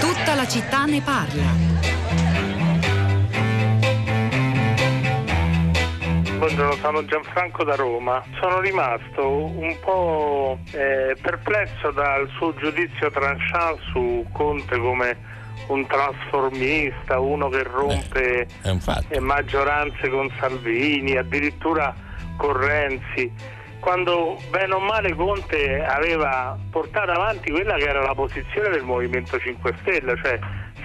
Tutta la città ne parla. Buongiorno, sono Gianfranco da Roma. Sono rimasto un po' eh, perplesso dal suo giudizio tranchant su Conte come un trasformista, uno che rompe Eh, eh, maggioranze con Salvini, addirittura con Renzi. Quando bene o male Conte aveva portato avanti quella che era la posizione del Movimento 5 Stelle, cioè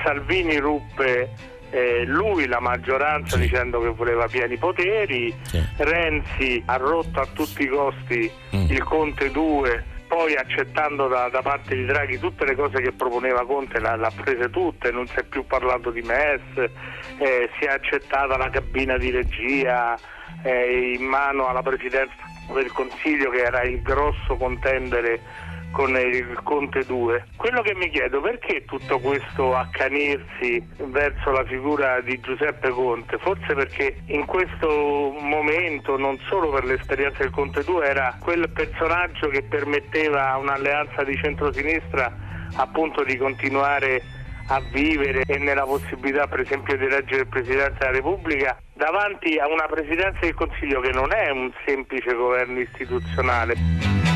Salvini ruppe eh, lui la maggioranza Sì. dicendo che voleva pieni poteri, Sì. Renzi ha rotto a tutti i costi Mm. il Conte 2, poi accettando da, da parte di Draghi tutte le cose che proponeva Conte, l'ha, prese tutte, non si è più parlato di MES, eh, si è accettata la cabina di regia eh, in mano alla Presidenza del Consiglio che era il grosso contendere con il Conte 2. Quello che mi chiedo perché tutto questo accanirsi verso la figura di Giuseppe Conte? Forse perché in questo momento, non solo per l'esperienza del Conte 2, era quel personaggio che permetteva a un'alleanza di centrosinistra appunto di continuare a vivere e nella possibilità per esempio di eleggere il Presidente della Repubblica davanti a una Presidenza del Consiglio che non è un semplice governo istituzionale.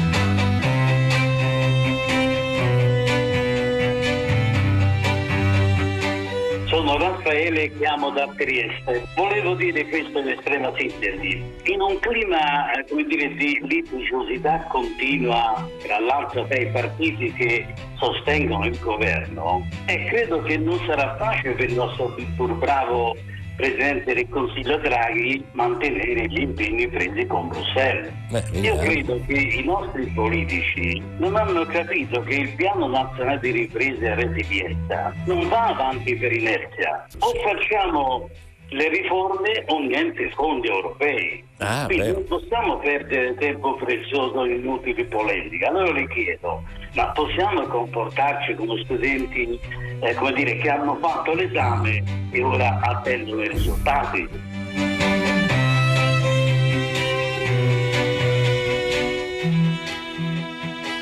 Raffaele, chiamo da Trieste. Volevo dire questo in estrema sintesi. In un clima eh, dire, di litigiosità continua tra l'altro tra i partiti che sostengono il governo, e credo che non sarà facile per il nostro pur bravo Presidente del Consiglio Draghi mantenere gli impegni presi con Bruxelles. Beh, Io vediamo. credo che i nostri politici non hanno capito che il piano nazionale di ripresa e resilienza non va avanti per inerzia. O facciamo le riforme o niente fondi europei. Ah, Quindi beh. non possiamo perdere tempo prezioso in inutili polemiche. Allora le chiedo, ma possiamo comportarci come studenti eh, come dire, che hanno fatto l'esame e ora attendono i risultati?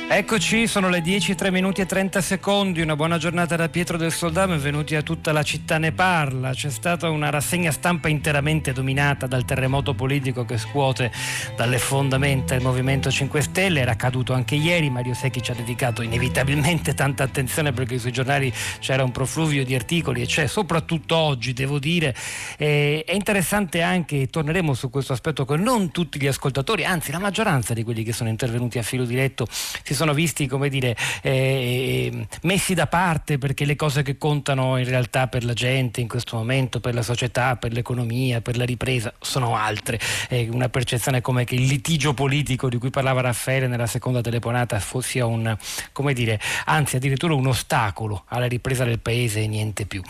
Eccoci, sono le 10, 3 minuti e 30 secondi. Una buona giornata da Pietro del Soldà, benvenuti a tutta la città ne parla. C'è stata una rassegna stampa interamente dominata dal terremoto politico che scuote dalle fondamenta il Movimento 5 Stelle. Era accaduto anche ieri. Mario Secchi ci ha dedicato inevitabilmente tanta attenzione perché sui giornali c'era un profluvio di articoli e c'è soprattutto oggi, devo dire. Eh, è interessante anche, torneremo su questo aspetto, che non tutti gli ascoltatori, anzi la maggioranza di quelli che sono intervenuti a filo diretto si sono visti, come dire, eh, messi da parte perché le cose che contano in realtà per la gente in questo momento, per la società, per l'economia, per la ripresa, sono altre. È una percezione come che il litigio politico di cui parlava Raffaele nella seconda telefonata fo- sia un, come dire, anzi addirittura un ostacolo alla ripresa del paese e niente più.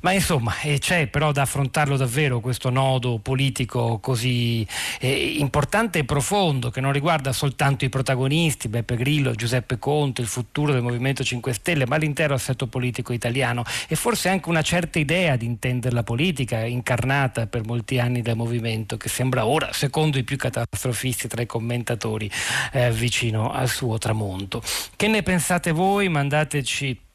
Ma insomma, eh, c'è però da affrontarlo davvero questo nodo politico così eh, importante e profondo che non riguarda soltanto i protagonisti, Beppe Grillo, Giuseppe Conte, il futuro del Movimento 5 Stelle, ma l'intero assetto politico italiano e forse anche una certa idea di intendere la politica incarnata per molti anni dal movimento che sembra ora, secondo i più catastrofisti tra i commentatori, eh, vicino al suo tramonto. Che ne pensate voi? Mandateci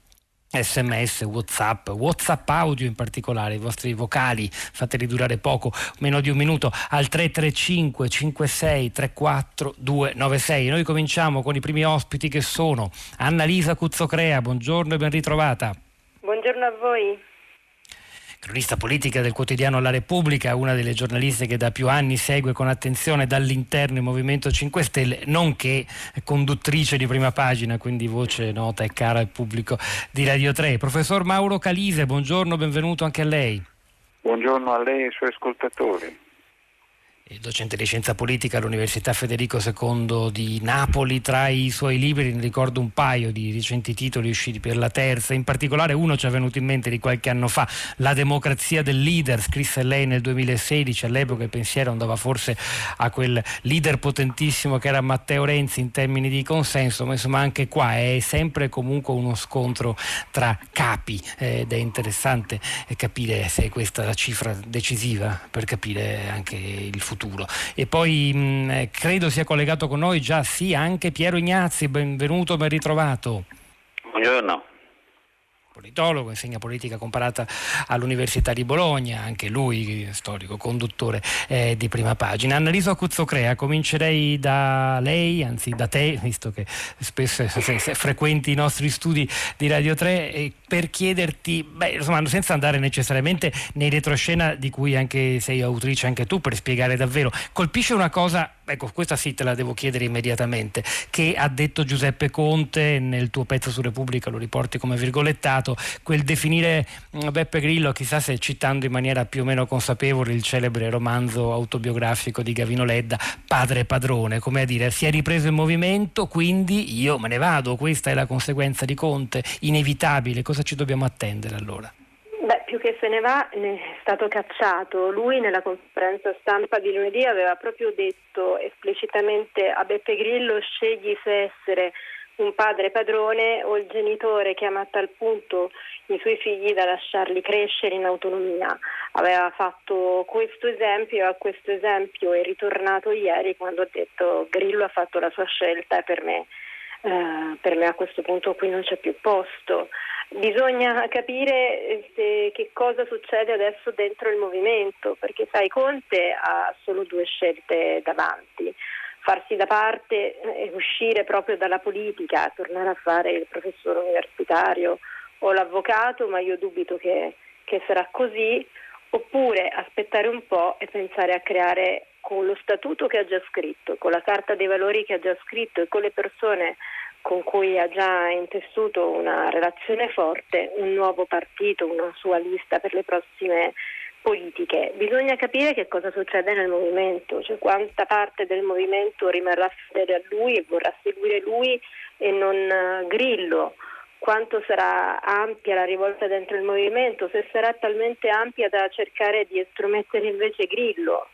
sms, whatsapp, whatsapp audio in particolare, i vostri vocali, fateli durare poco, meno di un minuto, al 335 56 34 296. Noi cominciamo con i primi ospiti che sono Annalisa Cuzzocrea, buongiorno e ben ritrovata. Buongiorno a voi. Cronista politica del quotidiano La Repubblica, una delle giornaliste che da più anni segue con attenzione dall'interno il Movimento 5 Stelle, nonché conduttrice di prima pagina, quindi voce nota e cara al pubblico di Radio 3. Professor Mauro Calise, buongiorno, benvenuto anche a lei. Buongiorno a lei e ai suoi ascoltatori. Docente di scienza politica all'Università Federico II di Napoli. Tra i suoi libri ne ricordo un paio di recenti titoli usciti per la terza, in particolare uno ci è venuto in mente di qualche anno fa, La democrazia del leader, scrisse lei nel 2016, all'epoca il pensiero andava forse a quel leader potentissimo che era Matteo Renzi in termini di consenso, ma insomma anche qua è sempre comunque uno scontro tra capi eh, ed è interessante capire se questa è la cifra decisiva per capire anche il futuro futuro. E poi mh, credo sia collegato con noi già sì anche Piero Ignazzi, benvenuto, ben ritrovato. Buongiorno politologo, insegna politica comparata all'Università di Bologna, anche lui storico, conduttore eh, di prima pagina. Annalisa Cuzzocrea, comincerei da lei, anzi da te, visto che spesso se, se frequenti i nostri studi di Radio 3, eh, per chiederti, beh, insomma, senza andare necessariamente nei retroscena di cui anche sei autrice anche tu, per spiegare davvero, colpisce una cosa ecco, questa sì te la devo chiedere immediatamente, che ha detto Giuseppe Conte nel tuo pezzo su Repubblica, lo riporti come virgolettato, quel definire mm, Beppe Grillo, chissà se citando in maniera più o meno consapevole il celebre romanzo autobiografico di Gavino Ledda, padre padrone, come a dire, si è ripreso il movimento, quindi io me ne vado, questa è la conseguenza di Conte, inevitabile, cosa ci dobbiamo attendere allora? Che se ne va, è stato cacciato. Lui nella conferenza stampa di lunedì aveva proprio detto esplicitamente a Beppe Grillo scegli se essere un padre padrone o il genitore che ama a tal punto i suoi figli da lasciarli crescere in autonomia. Aveva fatto questo esempio e a questo esempio è ritornato ieri quando ha detto Grillo ha fatto la sua scelta e per me, eh, per me a questo punto qui non c'è più posto. Bisogna capire eh, se, che cosa succede adesso dentro il movimento, perché sai, Conte ha solo due scelte davanti. Farsi da parte e uscire proprio dalla politica, tornare a fare il professore universitario o l'avvocato, ma io dubito che, che sarà così, oppure aspettare un po' e pensare a creare con lo statuto che ha già scritto, con la carta dei valori che ha già scritto e con le persone con cui ha già intessuto una relazione forte, un nuovo partito, una sua lista per le prossime politiche. Bisogna capire che cosa succede nel movimento, cioè quanta parte del movimento rimarrà fedele a lui e vorrà seguire lui e non eh, Grillo, quanto sarà ampia la rivolta dentro il movimento, se sarà talmente ampia da cercare di estromettere invece Grillo.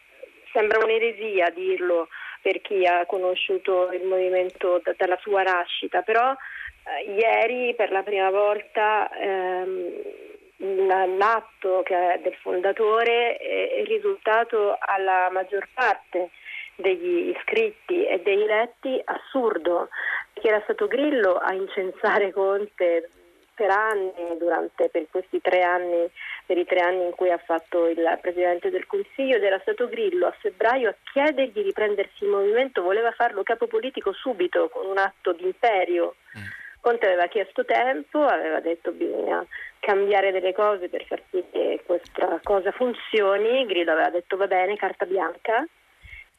Sembra un'eresia dirlo per chi ha conosciuto il movimento da, dalla sua nascita, però eh, ieri per la prima volta ehm, l'atto del fondatore è, risultato alla maggior parte degli iscritti e dei letti assurdo, che era stato Grillo a incensare Conte per anni, durante, per questi tre anni, per i tre anni in cui ha fatto il Presidente del Consiglio ed era stato Grillo a febbraio a chiedergli di riprendersi il movimento, voleva farlo capo politico subito con un atto di imperio. Mm. Conte aveva chiesto tempo, aveva detto bisogna cambiare delle cose per far sì che questa cosa funzioni, Grillo aveva detto va bene, carta bianca,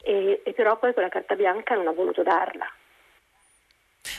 e, e però poi quella carta bianca non ha voluto darla.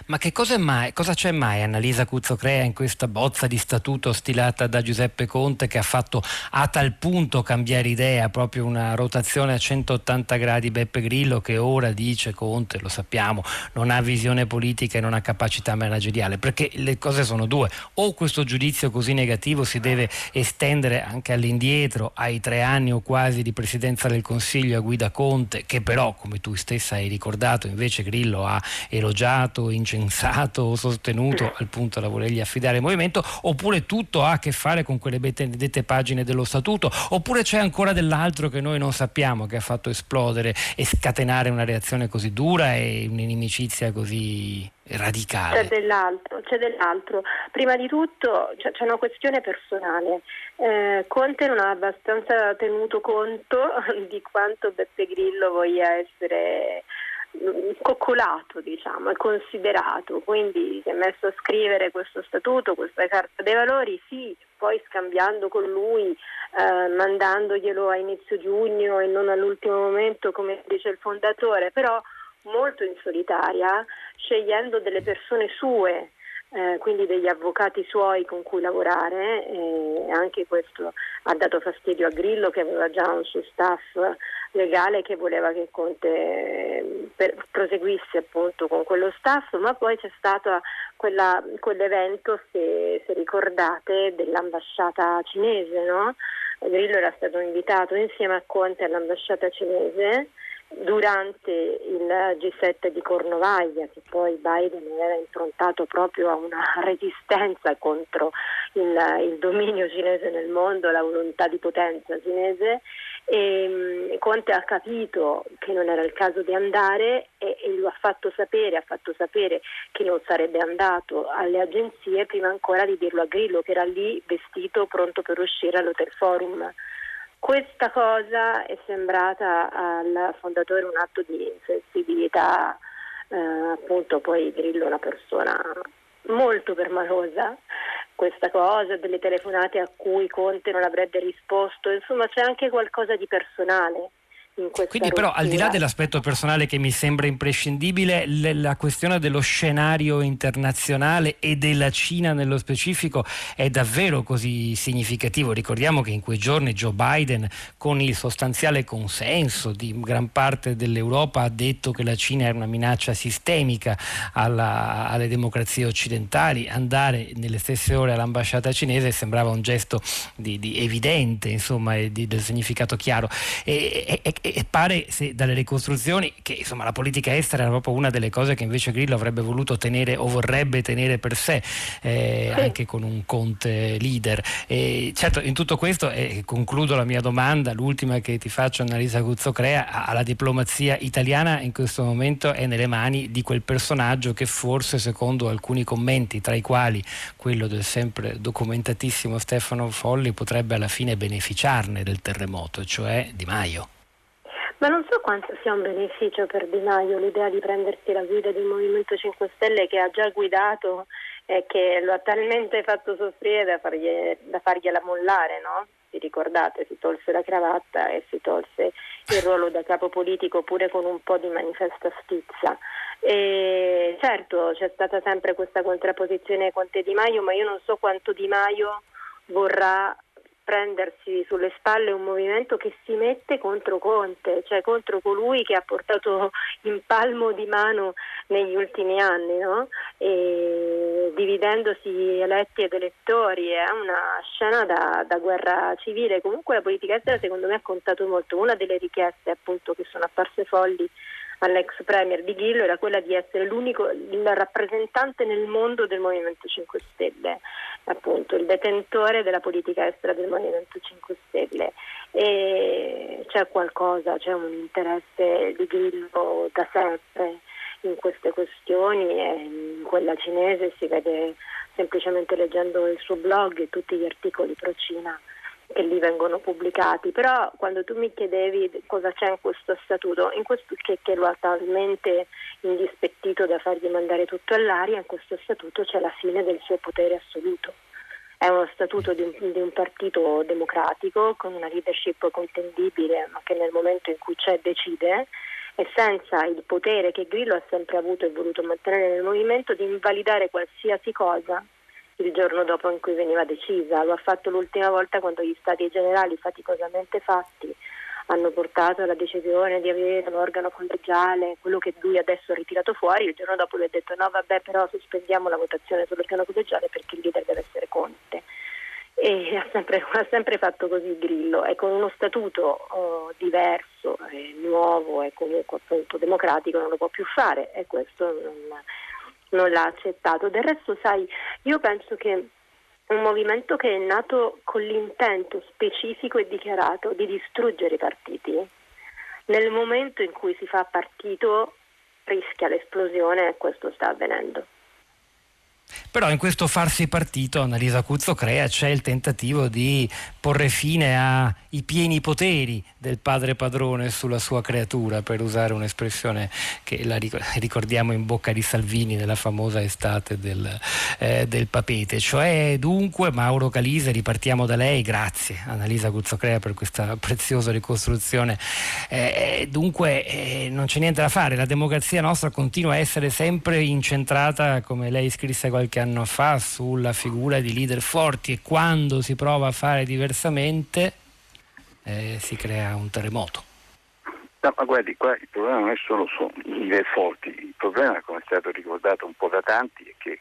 Ma che cosa, mai, cosa c'è mai, Annalisa Cuzzocrea, in questa bozza di statuto stilata da Giuseppe Conte che ha fatto a tal punto cambiare idea, proprio una rotazione a 180 gradi? Beppe Grillo che ora dice Conte, lo sappiamo, non ha visione politica e non ha capacità manageriale, perché le cose sono due, o questo giudizio così negativo si deve estendere anche all'indietro, ai tre anni o quasi di presidenza del Consiglio a guida Conte, che però, come tu stessa hai ricordato, invece Grillo ha elogiato, incensato o sostenuto al punto da volergli affidare il movimento, oppure tutto ha a che fare con quelle benedette pagine dello statuto, oppure c'è ancora dell'altro che noi non sappiamo che ha fatto esplodere e scatenare una reazione così dura e un'inimicizia così radicale. C'è dell'altro, c'è dell'altro. Prima di tutto c'è, c'è una questione personale. Eh, Conte non ha abbastanza tenuto conto di quanto Beppe Grillo voglia essere coccolato diciamo, e considerato, quindi si è messo a scrivere questo statuto, questa carta dei valori, sì, poi scambiando con lui, eh, mandandoglielo a inizio giugno e non all'ultimo momento come dice il fondatore, però molto in solitaria, scegliendo delle persone sue eh, quindi degli avvocati suoi con cui lavorare e anche questo ha dato fastidio a Grillo che aveva già un suo staff legale che voleva che Conte eh, per, proseguisse appunto con quello staff, ma poi c'è stato quella, quell'evento, se, se, ricordate, dell'ambasciata cinese, no? Grillo era stato invitato insieme a Conte all'ambasciata cinese durante il G7 di Cornovaglia, che poi Biden era improntato proprio a una resistenza contro il, il dominio cinese nel mondo, la volontà di potenza cinese, e mm, Conte ha capito che non era il caso di andare e, e, lo ha fatto sapere, ha fatto sapere che non sarebbe andato alle agenzie prima ancora di dirlo a Grillo che era lì vestito pronto per uscire all'Hotel Forum. Questa cosa è sembrata al fondatore un atto di insensibilità, eh, appunto poi Grillo è una persona molto permalosa, questa cosa, delle telefonate a cui Conte non avrebbe risposto, insomma c'è anche qualcosa di personale quindi però al di là dell'aspetto personale che mi sembra imprescindibile, le, la questione dello scenario internazionale e della Cina nello specifico è davvero così significativo. Ricordiamo che in quei giorni Joe Biden, con il sostanziale consenso di gran parte dell'Europa, ha detto che la Cina era una minaccia sistemica alla, alle democrazie occidentali. Andare nelle stesse ore all'ambasciata cinese sembrava un gesto di, di evidente, insomma, e di, del significato chiaro. E, e, e pare se, dalle ricostruzioni che insomma, la politica estera era proprio una delle cose che invece Grillo avrebbe voluto tenere o vorrebbe tenere per sé eh, sì. anche con un Conte leader e certo in tutto questo e eh, concludo la mia domanda l'ultima che ti faccio Annalisa Guzzocrea la diplomazia italiana in questo momento è nelle mani di quel personaggio che forse secondo alcuni commenti tra i quali quello del sempre documentatissimo Stefano Folli potrebbe alla fine beneficiarne del terremoto cioè Di Maio ma non so quanto sia un beneficio per Di Maio l'idea di prendersi la guida del Movimento 5 Stelle che ha già guidato e che lo ha talmente fatto soffrire da, fargli, da fargliela mollare, no? Vi ricordate, si tolse la cravatta e si tolse il ruolo da capo politico pure con un po' di manifesta stizza. E certo c'è stata sempre questa contrapposizione Conte Di Maio, ma io non so quanto Di Maio vorrà prendersi sulle spalle un movimento che si mette contro Conte, cioè contro colui che ha portato in palmo di mano negli ultimi anni, no? dividendosi eletti ed elettori, è una scena da, da, guerra civile. Comunque la politica estera secondo me ha contato molto. Una delle richieste appunto che sono apparse folli all'ex premier di Grillo era quella di essere l'unico rappresentante nel mondo del Movimento 5 Stelle, appunto il detentore della politica estera del Movimento 5 Stelle. E c'è qualcosa, c'è un interesse di Grillo da sempre in queste questioni e in quella cinese si vede semplicemente leggendo il suo blog e tutti gli articoli pro Cina che lì vengono pubblicati, però quando tu mi chiedevi cosa c'è in questo statuto, in questo, che, che, lo ha talmente indispettito da fargli mandare tutto all'aria, in questo statuto c'è la fine del suo potere assoluto. È uno statuto di un, di un partito democratico con una leadership contendibile, ma che nel momento in cui c'è decide e senza il potere che Grillo ha sempre avuto e voluto mantenere nel movimento di invalidare qualsiasi cosa il giorno dopo in cui veniva decisa. Lo ha fatto l'ultima volta quando gli stati generali faticosamente fatti hanno portato alla decisione di avere un organo collegiale, quello che lui adesso ha ritirato fuori, il giorno dopo lui ha detto no vabbè però sospendiamo la votazione sull'organo collegiale perché il leader deve essere Conte. E ha sempre, ha sempre fatto così Grillo e con uno statuto oh, diverso, eh, nuovo e comunque appunto democratico non lo può più fare e questo non, non l'ha accettato. Del resto, sai, io penso che un movimento che è nato con l'intento specifico e dichiarato di distruggere i partiti, nel momento in cui si fa partito rischia l'esplosione e questo sta avvenendo. Però in questo farsi partito, Annalisa Cuzzo crea, c'è il tentativo di porre fine ai pieni poteri del padre padrone sulla sua creatura, per usare un'espressione che la ricordiamo in bocca di Salvini nella famosa estate del, eh, del papete. Cioè, dunque, Mauro Calise, ripartiamo da lei, grazie Annalisa Cuzzo crea per questa preziosa ricostruzione. Eh, dunque, eh, non c'è niente da fare, la democrazia nostra continua a essere sempre incentrata, come lei scrisse qualche anno fa sulla figura di leader forti e quando si prova a fare diversamente eh, si crea un terremoto. No, ma guardi, qua il problema non è solo i Forti, il problema, come è stato ricordato un po' da tanti, è che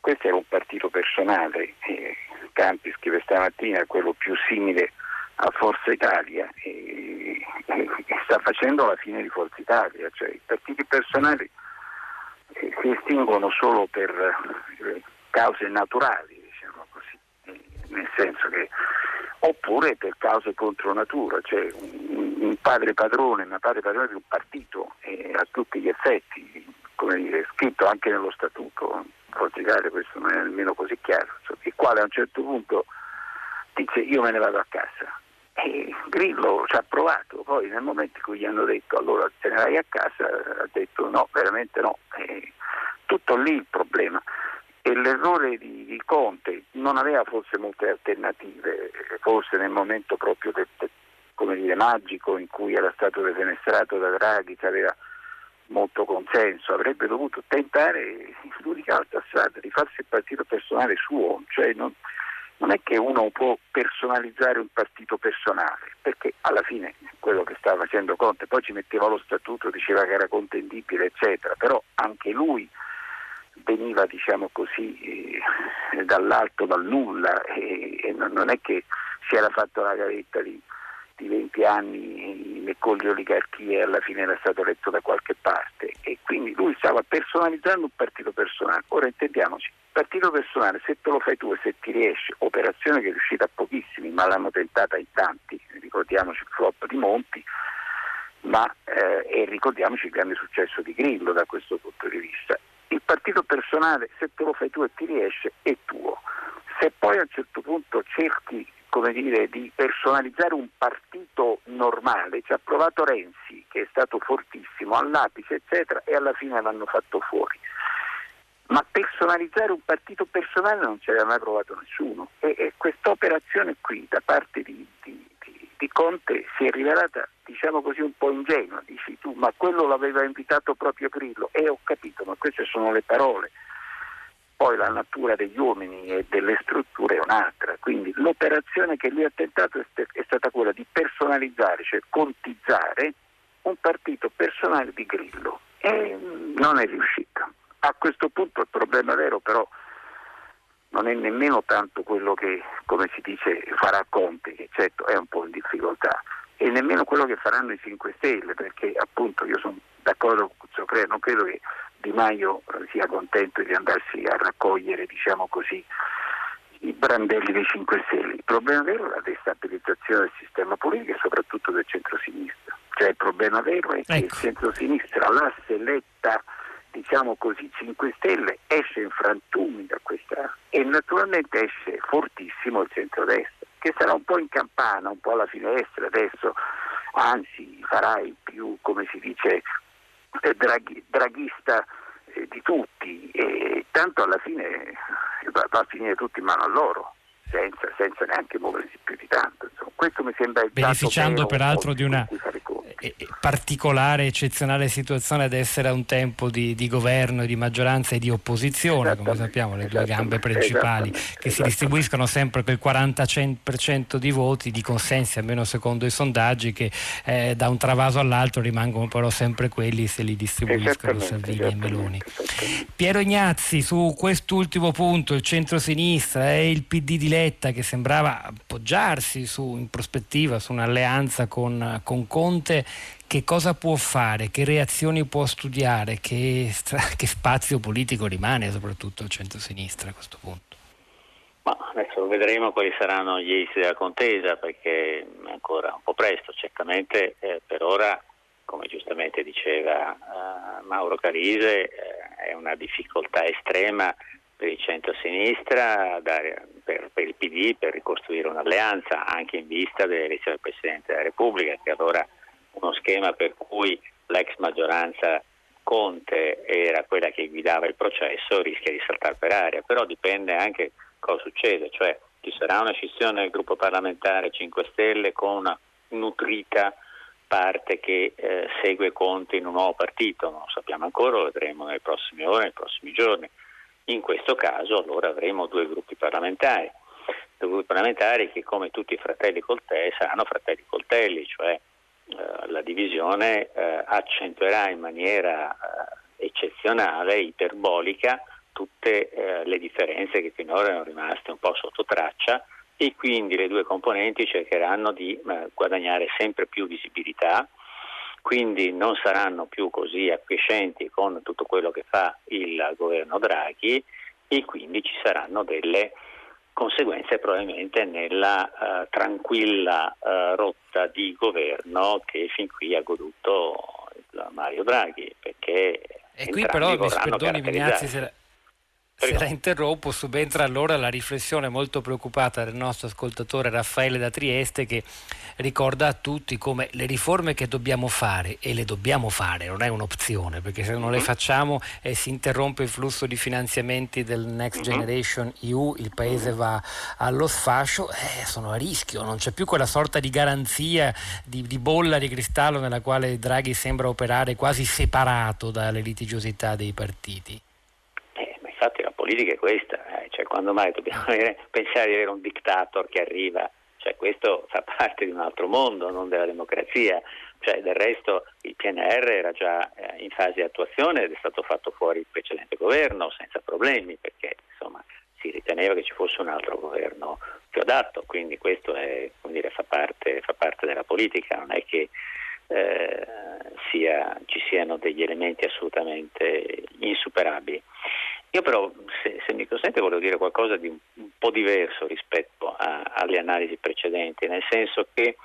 questo era un partito personale. Eh, Campi scrive stamattina quello più simile a Forza Italia e, e sta facendo la fine di Forza Italia, cioè i partiti personali eh, si estinguono solo per eh, cause naturali, diciamo così, nel senso che oppure per cause contro natura, cioè un, padre padrone, ma padre padrone di un partito eh, a tutti gli effetti, come dire, scritto anche nello statuto, Forza Italia questo non è nemmeno così chiaro, cioè, il quale a un certo punto dice io me ne vado a casa. E Grillo ci ha provato, poi nel momento in cui gli hanno detto allora te ne vai a casa, ha detto no, veramente no. E tutto lì il problema. E l'errore di, di, Conte non aveva forse molte alternative, forse nel momento proprio del, come dire, magico in cui era stato defenestrato da Draghi, che aveva molto consenso, avrebbe dovuto tentare l'unica altra strada di farsi il partito personale suo, cioè non, non è che uno può personalizzare un partito personale, perché alla fine quello che stava facendo Conte, poi ci metteva lo statuto, diceva che era contendibile, eccetera, però anche lui veniva, diciamo così, eh, dall'alto, dal nulla, e, e non è che si era fatto la gavetta di, di 20 anni con le oligarchie e alla fine era stato eletto da qualche parte e quindi lui stava personalizzando un partito personale. Ora intendiamoci, partito personale, se te lo fai tu e se ti riesce, operazione che è riuscita a pochissimi, ma l'hanno tentata in tanti, ricordiamoci il flop di Monti, ma eh, e ricordiamoci il grande successo di Grillo da questo punto di vista. Il partito personale, se te lo fai tu e ti riesce, è tuo. Se poi a un certo punto cerchi dire, di personalizzare un partito normale, ci ha provato Renzi, che è stato fortissimo, all'apice, eccetera, e alla fine l'hanno fatto fuori ma personalizzare un partito personale non ci aveva mai provato nessuno e, e questa operazione qui da parte di, di, di, di, Conte si è rivelata diciamo così un po' ingenua, dici tu ma quello l'aveva invitato proprio Grillo. E ho capito ma queste sono le parole. Poi la natura degli uomini e delle strutture è un'altra, quindi l'operazione che lui ha tentato è stata quella di personalizzare, cioè contizzare un partito personale di Grillo. E non è riuscita. A questo punto il problema vero però non è nemmeno tanto quello che, come si dice, farà Conte, che certo è un po' in difficoltà, e nemmeno quello che faranno i 5 Stelle, perché appunto io sono d'accordo con Zuccrea, non credo che Di Maio eh, sia contento di andarsi a raccogliere, diciamo così, i brandelli dei 5 Stelle. Il problema vero è la destabilizzazione del sistema politico e soprattutto del centro-sinistra. Cioè il problema vero è che ecco. il centro-sinistra, l'asse eletta diciamo così, 5 Stelle esce in frantumi da questa e naturalmente esce fortissimo il centrodestra, che sarà un po' in campana, un po' alla finestra adesso, anzi farà il più, come si dice, eh, draghi, draghista eh, di tutti e tanto alla fine va, va a finire tutto in mano a loro. Senza, senza, neanche muoversi più di tanto. Insomma, questo mi sembra il Beneficiando peraltro di una particolare, eccezionale situazione ad essere a un tempo di, di governo, di maggioranza e di opposizione, come sappiamo, le due gambe principali che si distribuiscono sempre quel 40% di voti, di consensi, almeno secondo i sondaggi, che eh, da un travaso all'altro rimangono però sempre quelli se li distribuiscono Salvini e Meloni. Piero Ignazzi, su quest'ultimo punto, il centro-sinistra e il PD di Letta che sembrava appoggiarsi su, in prospettiva su un'alleanza con, con Conte, che cosa può fare, che reazioni può studiare, che, che spazio politico rimane soprattutto al centro-sinistra a questo punto? Ma adesso vedremo quali saranno gli esiti della contesa perché è ancora un po' presto, certamente eh, per ora, come giustamente diceva eh, Mauro Carise, eh, è una difficoltà estrema per il centro-sinistra, per, per, il PD, per ricostruire un'alleanza anche in vista delle elezioni del Presidente della Repubblica, che allora uno schema per cui l'ex maggioranza Conte era quella che guidava il processo rischia di saltare per aria, però dipende anche cosa succede, cioè ci sarà una scissione del gruppo parlamentare 5 Stelle con una nutrita parte che eh, segue Conte in un nuovo partito, non lo sappiamo ancora, lo vedremo nelle prossime ore, nei prossimi giorni. In questo caso allora avremo due gruppi parlamentari, due gruppi parlamentari che come tutti i fratelli Coltelli saranno fratelli coltelli, cioè eh, la divisione eh, accentuerà in maniera eh, eccezionale, iperbolica, tutte eh, le differenze che finora erano rimaste un po' sotto traccia e quindi le due componenti cercheranno di eh, guadagnare sempre più visibilità, quindi non saranno più così acquiescenti con tutto quello che fa il governo Draghi e quindi ci saranno delle conseguenze probabilmente nella uh, tranquilla uh, rotta di governo che fin qui ha goduto Mario Draghi perché e qui però mi perdoni Vignazzi se, se la interrompo, subentra allora la riflessione molto preoccupata del nostro ascoltatore Raffaele da Trieste che ricorda a tutti come le riforme che dobbiamo fare, e le dobbiamo fare, non è un'opzione, perché se non le mhm. facciamo e si interrompe il flusso di finanziamenti del Next mhm. Generation EU, il paese va allo sfascio, eh, sono a rischio, non c'è più quella sorta di garanzia, di, di bolla di cristallo nella quale Draghi sembra operare quasi separato dalle litigiosità dei partiti politica è questa, eh, cioè quando mai dobbiamo avere, pensare di avere un dictator che arriva, cioè questo fa parte di un altro mondo, non della democrazia, cioè del resto il PNR era già eh, in fase di attuazione ed è stato fatto fuori il precedente governo senza problemi perché insomma si riteneva che ci fosse un altro governo più adatto, quindi questo è, dire, fa, parte, fa, parte, della politica, non è che eh, sia, ci siano degli elementi assolutamente insuperabili. Io però, se, se, mi consente, volevo dire qualcosa di un, un po' diverso rispetto a, alle analisi precedenti, nel senso che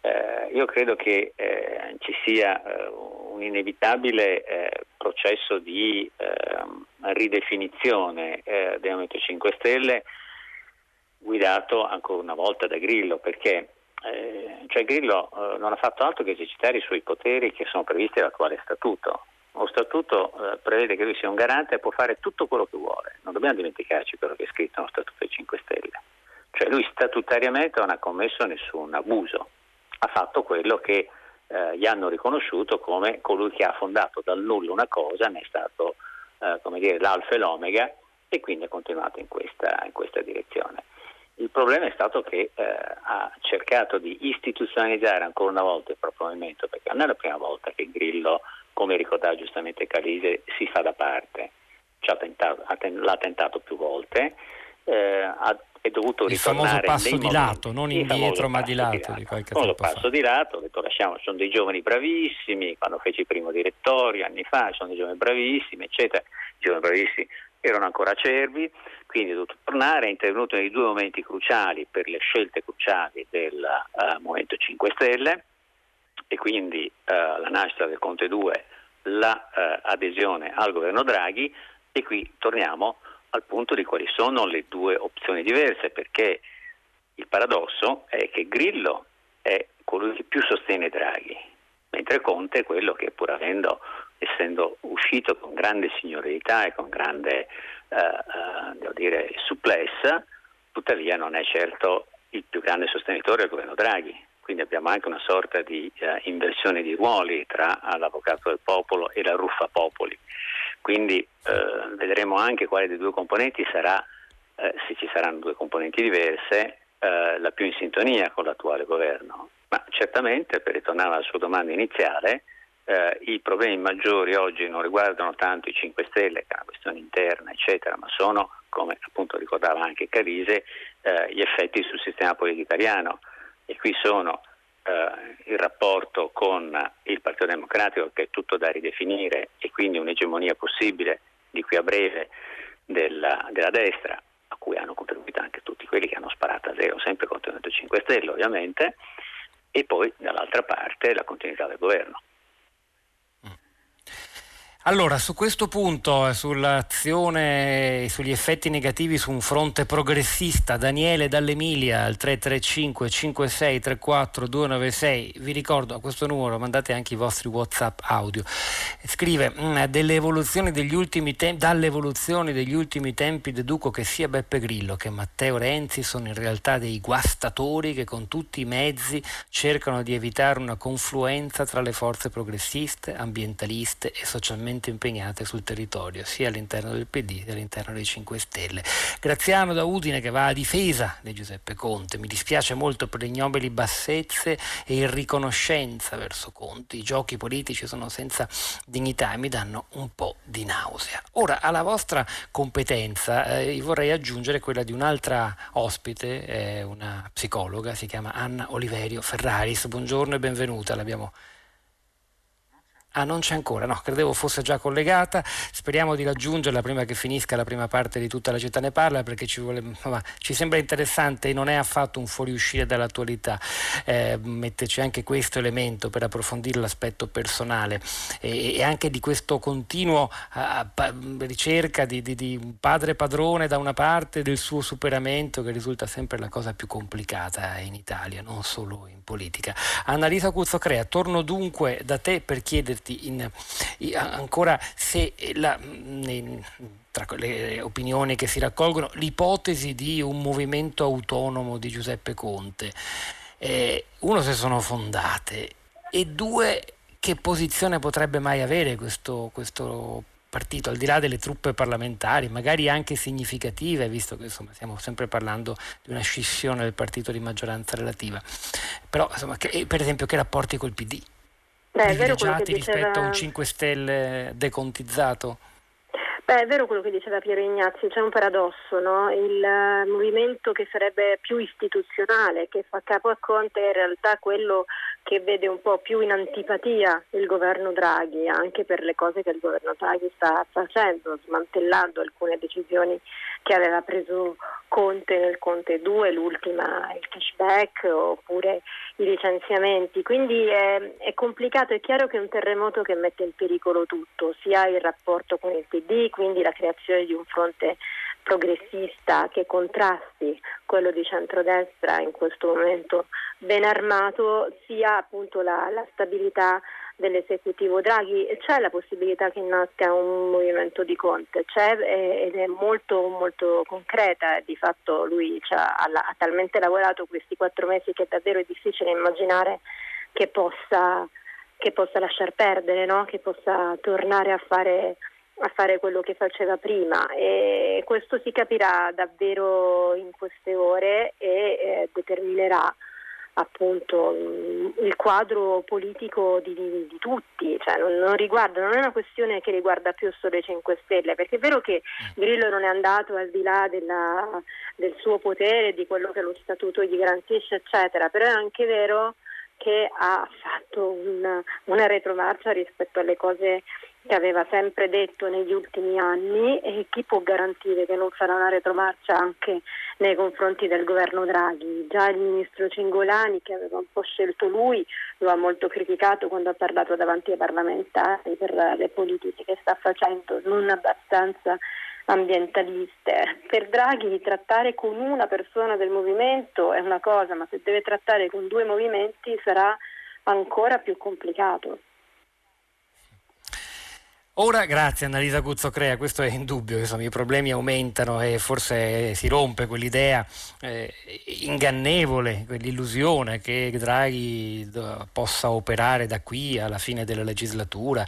eh, io credo che eh, ci sia eh, un inevitabile eh, processo di ehm, ridefinizione eh, del Movimento 5 Stelle guidato ancora una volta da Grillo, perché eh, cioè Grillo non ha fatto altro che esercitare i suoi poteri che sono previsti dall'attuale statuto lo statuto eh, prevede che lui sia un garante e può fare tutto quello che vuole. Non dobbiamo dimenticarci quello che è scritto nello statuto dei 5 Stelle. Cioè lui statutariamente non ha commesso nessun abuso, ha fatto quello che eh, gli hanno riconosciuto come colui che ha fondato dal nulla una cosa, ne è stato eh, come dire, l'alfa e l'omega e quindi ha continuato in questa, in questa direzione. Il problema è stato che eh, ha cercato di istituzionalizzare ancora una volta il proprio movimento, perché non è la prima volta che Grillo come ricordava giustamente Calise, si fa da parte. Tentato, l'ha tentato più volte, eh, ha, è dovuto il famoso passo di lato, non indietro ma di lato. Di, lato. di qualche il passo fa. di lato, detto, lasciamo, sono dei giovani bravissimi, quando fece il primo direttorio anni fa, sono dei giovani bravissimi, eccetera. I giovani bravissimi erano ancora acerbi, quindi è dovuto tornare, è intervenuto nei due momenti cruciali per le scelte cruciali del uh, Movimento 5 Stelle e quindi uh, la nascita del Conte 2 l'adesione la, eh, al governo Draghi. E qui torniamo al punto di quali sono le due opzioni diverse perché il paradosso è che Grillo è colui che più sostiene Draghi, mentre Conte è quello che pur avendo, essendo uscito con grande signorilità e con grande eh, eh, dire, supplessa, tuttavia non è certo il più grande sostenitore del governo Draghi quindi abbiamo anche una sorta di eh, inversione di ruoli tra l'avvocato del popolo e la ruffa popoli. Quindi eh, vedremo anche quale dei due componenti sarà, eh, se ci saranno due componenti diverse, eh, la più in sintonia con l'attuale governo. Ma certamente, per ritornare alla sua domanda iniziale, eh, i problemi maggiori oggi non riguardano tanto i 5 Stelle, che è una questione interna, eccetera, ma sono, come appunto ricordava anche Carise, eh, gli effetti sul sistema politico italiano e qui sono eh, il rapporto con il Partito Democratico che è tutto da ridefinire e quindi un'egemonia possibile di qui a breve della, della destra a cui hanno contribuito anche tutti quelli che hanno sparato a zero, sempre contro il 5 Stelle ovviamente, e poi dall'altra parte la continuità del governo. Allora, su questo punto, sull'azione e sugli effetti negativi su un fronte progressista, Daniele dall'Emilia al 335 56 34 296, vi ricordo a questo numero mandate anche i vostri WhatsApp audio. Scrive, mm, evoluzioni tempi, dalle evoluzioni degli ultimi tempi deduco che sia Beppe Grillo che Matteo Renzi sono in realtà dei guastatori che con tutti i mezzi cercano di evitare una confluenza tra le forze progressiste, ambientaliste e socialmente fortemente impegnate sul territorio, sia all'interno del PD che all'interno dei 5 Stelle. Graziano da Udine che va a difesa di Giuseppe Conte. Mi dispiace molto per le ignobili bassezze e irriconoscenza verso Conte. I giochi politici sono senza dignità e mi danno un po' di nausea. Ora, alla vostra competenza eh, vorrei aggiungere quella di un'altra ospite, eh, una psicologa, si chiama Anna Oliverio Ferraris. Buongiorno e benvenuta, l'abbiamo Ah, non c'è ancora, no, credevo fosse già collegata. Speriamo di raggiungerla prima che finisca la prima parte di tutta la città ne parla perché ci, vuole, insomma, ci sembra interessante e non è affatto un fuoriuscire dall'attualità. Eh, metterci anche questo elemento per approfondire l'aspetto personale e, e anche di questo continuo a, a, ricerca di, di, di padre padrone da una parte del suo superamento che risulta sempre la cosa più complicata in Italia, non solo in politica. Annalisa Cuzzocrea, torno dunque da te per chiederti in, in, ancora se la, in, tra le opinioni che si raccolgono l'ipotesi di un movimento autonomo di Giuseppe Conte. Eh, uno, se sono fondate e due, che posizione potrebbe mai avere questo, questo partito, al di là delle truppe parlamentari, magari anche significative, visto che insomma, stiamo sempre parlando di una scissione del partito di maggioranza relativa. Però, insomma, che, per esempio, che rapporti col PD? Beh, privilegiati rispetto diceva... a un 5 Stelle decontizzato? Beh, è vero quello che diceva Piero Ignazio, c'è un paradosso, no? il uh, movimento che sarebbe più istituzionale, che fa capo a Conte, è in realtà quello che vede un po' più in antipatia il governo Draghi, anche per le cose che il governo Draghi sta facendo, smantellando alcune decisioni che aveva preso Conte nel Conte 2, l'ultima il cashback oppure i licenziamenti. Quindi è, è complicato, è chiaro che è un terremoto che mette in pericolo tutto, sia il rapporto con il PD, quindi la creazione di un fronte progressista che contrasti quello di centrodestra in questo momento ben armato, sia appunto la, la stabilità dell'esecutivo Draghi. C'è la possibilità che nasca un movimento di Conte, c'è ed è molto, molto concreta, di fatto lui ha, ha talmente lavorato questi quattro mesi che è davvero difficile immaginare che possa, che possa lasciar perdere, no? che possa tornare a fare a fare quello che faceva prima. E questo si capirà davvero in queste ore e eh, determinerà appunto il quadro politico di, di, di tutti, cioè non, non, riguarda, non è una questione che riguarda più solo i 5 Stelle, perché è vero che Grillo non è andato al di là della, del suo potere, di quello che lo statuto gli garantisce, eccetera, però è anche vero che ha fatto una, una retromarcia rispetto alle cose che aveva sempre detto negli ultimi anni e chi può garantire che non farà una retromarcia anche nei confronti del governo Draghi. Già il ministro Cingolani, che aveva un po' scelto lui, lo ha molto criticato quando ha parlato davanti ai parlamentari per le politiche che sta facendo, non abbastanza ambientaliste. Per Draghi trattare con una persona del movimento è una cosa, ma se deve trattare con due movimenti sarà ancora più complicato. Ora, grazie Annalisa Cuzzocrea, questo è indubbio, insomma, i problemi aumentano e forse si rompe quell'idea eh, ingannevole, quell'illusione che Draghi possa operare da qui alla fine della legislatura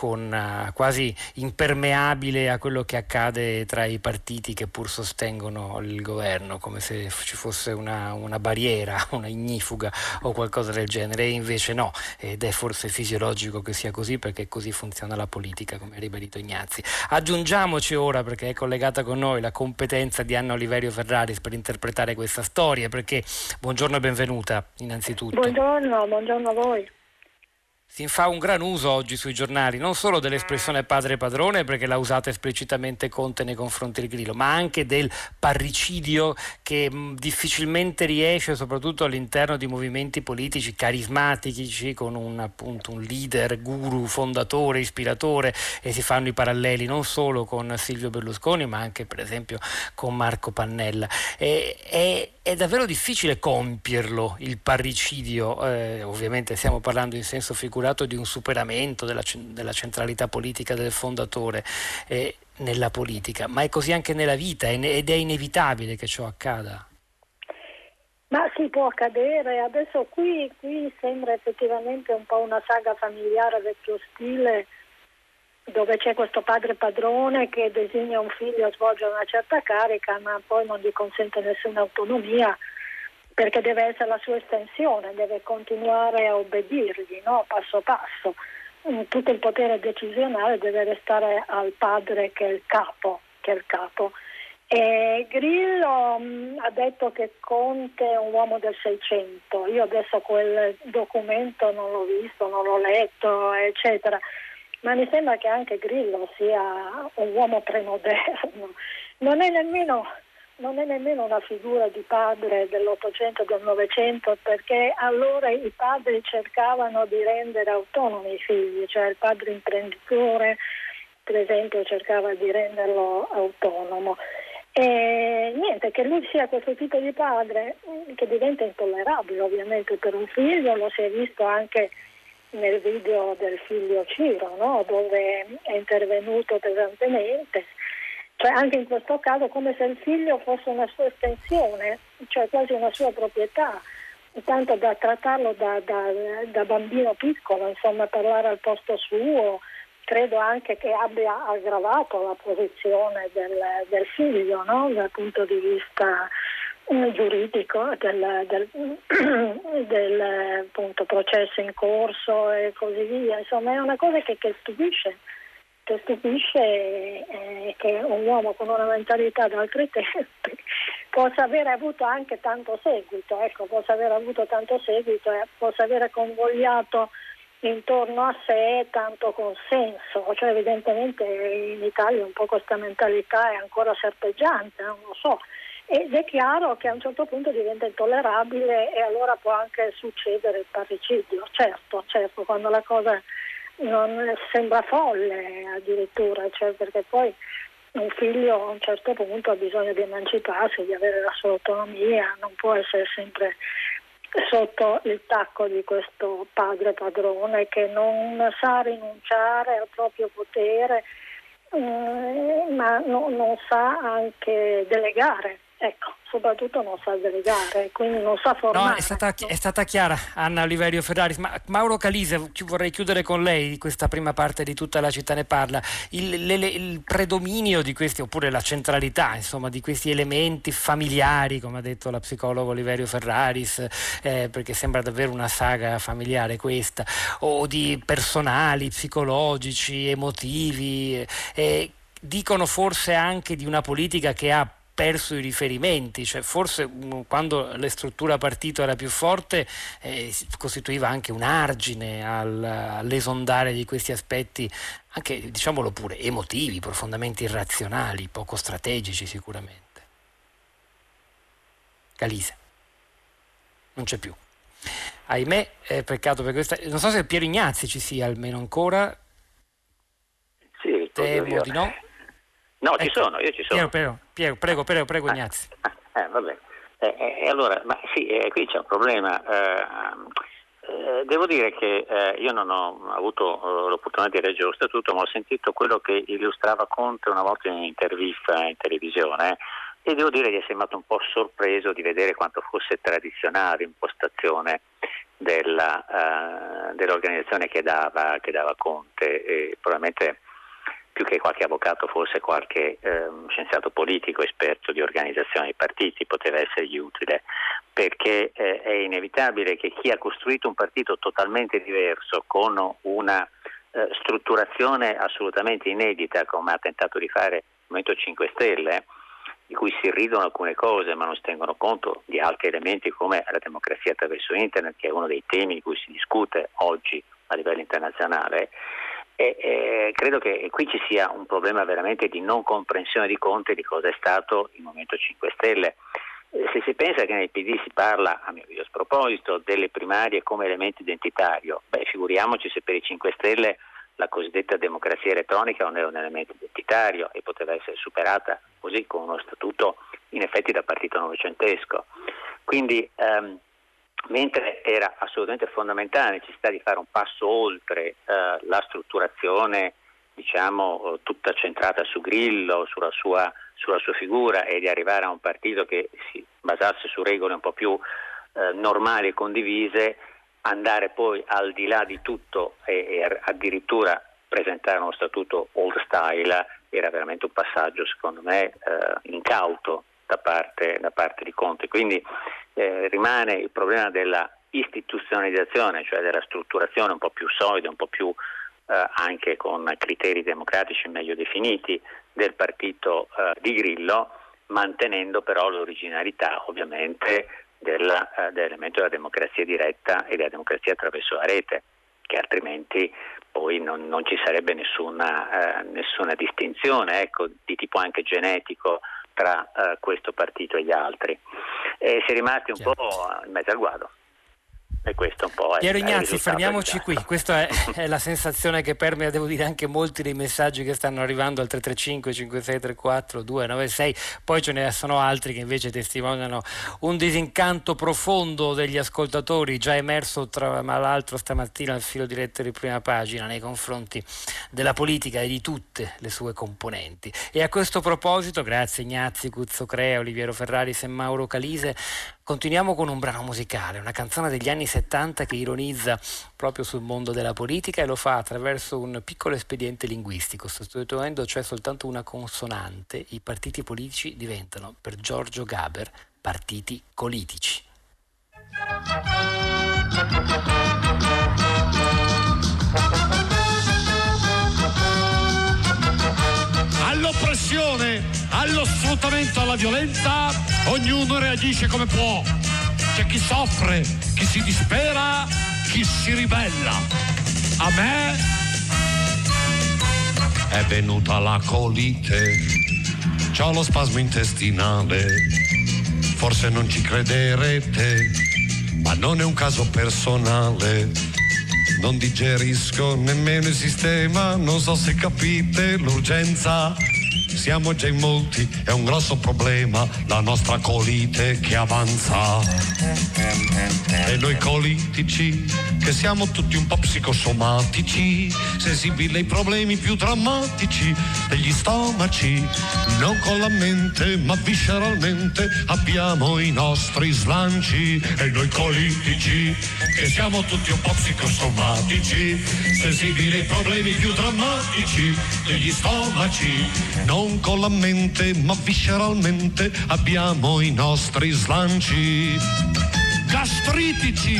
con uh, quasi impermeabile a quello che accade tra i partiti che pur sostengono il governo, come se ci fosse una, una barriera, una ignifuga o qualcosa del genere, e invece no, ed è forse fisiologico che sia così perché così funziona la politica, come ha ribadito Ignazzi. Aggiungiamoci ora, perché è collegata con noi, la competenza di Anna Oliverio Ferraris per interpretare questa storia, perché buongiorno e benvenuta innanzitutto. Buongiorno, buongiorno a voi si fa un gran uso oggi sui giornali non solo dell'espressione padre padrone perché l'ha usata esplicitamente Conte nei confronti di Grillo ma anche del parricidio che mh, difficilmente riesce soprattutto all'interno di movimenti politici carismatici con un, appunto, un leader, guru, fondatore, ispiratore e si fanno i paralleli non solo con Silvio Berlusconi ma anche per esempio con Marco Pannella. E, e, è davvero difficile compierlo il parricidio eh, ovviamente stiamo parlando in senso figurativo assicurato di un superamento della, della centralità politica del fondatore eh, nella politica, ma è così anche nella vita ed è inevitabile che ciò accada. Ma sì, può accadere. Adesso qui, qui sembra effettivamente un po' una saga familiare vecchio stile dove c'è questo padre padrone che designa un figlio a svolgere una certa carica ma poi non gli consente nessuna autonomia perché deve essere la sua estensione, deve continuare a obbedirgli no? passo passo. Mm, tutto il potere decisionale deve restare al padre che è il capo. È il capo. Grillo mh, mm, ha detto che Conte è un uomo del 600, io adesso quel documento non l'ho visto, non l'ho letto, eccetera, ma mi sembra che anche Grillo sia un uomo premoderno, non è nemmeno, non è nemmeno una figura di padre dell'Ottocento e del Novecento perché allora i padri cercavano di rendere autonomi i figli, cioè il padre imprenditore per esempio cercava di renderlo autonomo. E niente, che lui sia questo tipo di padre mm, che diventa intollerabile ovviamente per un figlio, lo si è visto anche nel video del figlio Ciro, no? dove è intervenuto pesantemente. Cioè anche in questo caso come se il figlio fosse una sua estensione, cioè quasi una sua proprietà, tanto da trattarlo da, da, da bambino piccolo, insomma parlare al posto suo, credo anche che abbia aggravato la posizione del, del figlio no? dal punto di vista eh, giuridico del, del, del appunto, processo in corso e così via. Insomma è una cosa che, che stupisce, che stupisce eh, che un uomo con una mentalità d'altri tempi possa aver avuto anche tanto seguito, ecco, possa aver avuto tanto seguito e possa aver convogliato intorno a sé tanto consenso, cioè evidentemente in Italia un po' questa mentalità è ancora serpeggiante, non lo so, ed è chiaro che a un certo punto diventa intollerabile e allora può anche succedere il parricidio, certo, certo, quando la cosa non sembra folle addirittura, cioè perché poi un figlio a un certo punto ha bisogno di emanciparsi, di avere la sua autonomia, non può essere sempre sotto il tacco di questo padre padrone che non sa rinunciare al proprio potere, eh, ma no, non sa anche delegare. Ecco, soprattutto non sa delegare, quindi non sa formare. No, è stata, è stata chiara Anna Oliverio Ferraris, ma Mauro Calise, vorrei chiudere con lei questa prima parte di tutta la città ne parla, il, le, il predominio di questi, oppure la centralità insomma, di questi elementi familiari, come ha detto la psicologa Oliverio Ferraris, eh, perché sembra davvero una saga familiare questa, o di personali, psicologici, emotivi, eh, dicono forse anche di una politica che ha perso i riferimenti, cioè forse mm, quando la struttura partito era più forte eh, costituiva anche un argine al, all'esondare di questi aspetti, anche diciamolo pure, emotivi, profondamente irrazionali, poco strategici sicuramente. Calise, non c'è più. Ahimè, è peccato per questa. Non so se Piero Ignazzi ci sia almeno ancora. Sì, temo di no. No, ecco. ci sono, io ci sono. Piero, Piero, prego, prego, prego ah, Ignazio. Eh, va bene. Eh, eh, allora, ma sì, eh, qui c'è un problema. Eh, eh, devo dire che io non ho avuto l'opportunità di leggere lo statuto, ma ho sentito quello che illustrava Conte una volta in un'intervista in televisione e devo dire che è sembrato un po' sorpreso di vedere quanto fosse tradizionale l'impostazione della, dell'organizzazione che dava, che dava Conte e probabilmente più che qualche avvocato forse qualche eh, scienziato politico esperto di organizzazione dei partiti poteva essergli utile, perché eh, è inevitabile che chi ha costruito un partito totalmente diverso, con una eh, strutturazione assolutamente inedita, come ha tentato di fare il Movimento 5 Stelle, di cui si ridono alcune cose ma non si tengono conto di altri elementi come la democrazia attraverso Internet, che è uno dei temi di cui si discute oggi a livello internazionale, e, eh, credo che qui ci sia un problema veramente di non comprensione di Conte di cosa è stato il Movimento 5 Stelle. Eh, se si pensa che nel PD si parla, a mio avviso sproposito, delle primarie come elemento identitario, beh, figuriamoci se per i 5 Stelle la cosiddetta democrazia elettronica non era un elemento identitario e poteva essere superata così con uno statuto in effetti da partito novecentesco. Quindi ehm, mentre era assolutamente fondamentale la necessità di fare un passo oltre eh, la strutturazione diciamo tutta centrata su Grillo, sulla sua, sulla sua, figura e di arrivare a un partito che si basasse su regole un po' più eh, normali e condivise, andare poi al di là di tutto e, e addirittura presentare uno statuto old style era veramente un passaggio secondo me eh, incauto da parte, da parte, di Conte. Quindi eh, rimane il problema della istituzionalizzazione, cioè della strutturazione un po' più solida, un po' più eh, anche con criteri democratici meglio definiti del partito eh, di Grillo, mantenendo però l'originalità ovviamente della, eh, dell'elemento della democrazia diretta e della democrazia attraverso la rete, che altrimenti poi non, non ci sarebbe nessuna, eh, nessuna distinzione ecco, di tipo anche genetico tra eh, questo partito e gli altri. E si è rimasti un certo. po' in mezzo al guado. E questo un po' è Piero Ignazzi, fermiamoci qui. Questa è, è, la sensazione che permea, devo dire, anche molti dei messaggi che stanno arrivando al 335 5634 296. Poi ce ne sono altri che invece testimoniano un disincanto profondo degli ascoltatori, già emerso tra l'altro stamattina al filo diretto di prima pagina nei confronti della politica e di tutte le sue componenti. E a questo proposito, grazie Ignazzi, Cuzzo Crea, Oliviero Ferraris e Mauro Calise, Continuiamo con un brano musicale, una canzone degli anni 70 che ironizza proprio sul mondo della politica e lo fa attraverso un piccolo espediente linguistico, sostituendo cioè soltanto una consonante, i partiti politici diventano per Giorgio Gaber partiti colitici. all'oppressione, allo sfruttamento, alla violenza, ognuno reagisce come può. C'è chi soffre, chi si dispera, chi si ribella. A me è venuta la colite, ho lo spasmo intestinale, forse non ci crederete, ma non è un caso personale non digerisco nemmeno il sistema, non so se capite l'urgenza. Siamo già in molti, è un grosso problema, la nostra colite che avanza. E noi colitici, che siamo tutti un po' psicosomatici, sensibili ai problemi più drammatici degli stomaci, non con la mente ma visceralmente abbiamo i nostri slanci. E noi colitici, che siamo tutti un po' psicosomatici, sensibili ai problemi più drammatici degli stomaci, non con la mente ma visceralmente abbiamo i nostri slanci. Gastritici,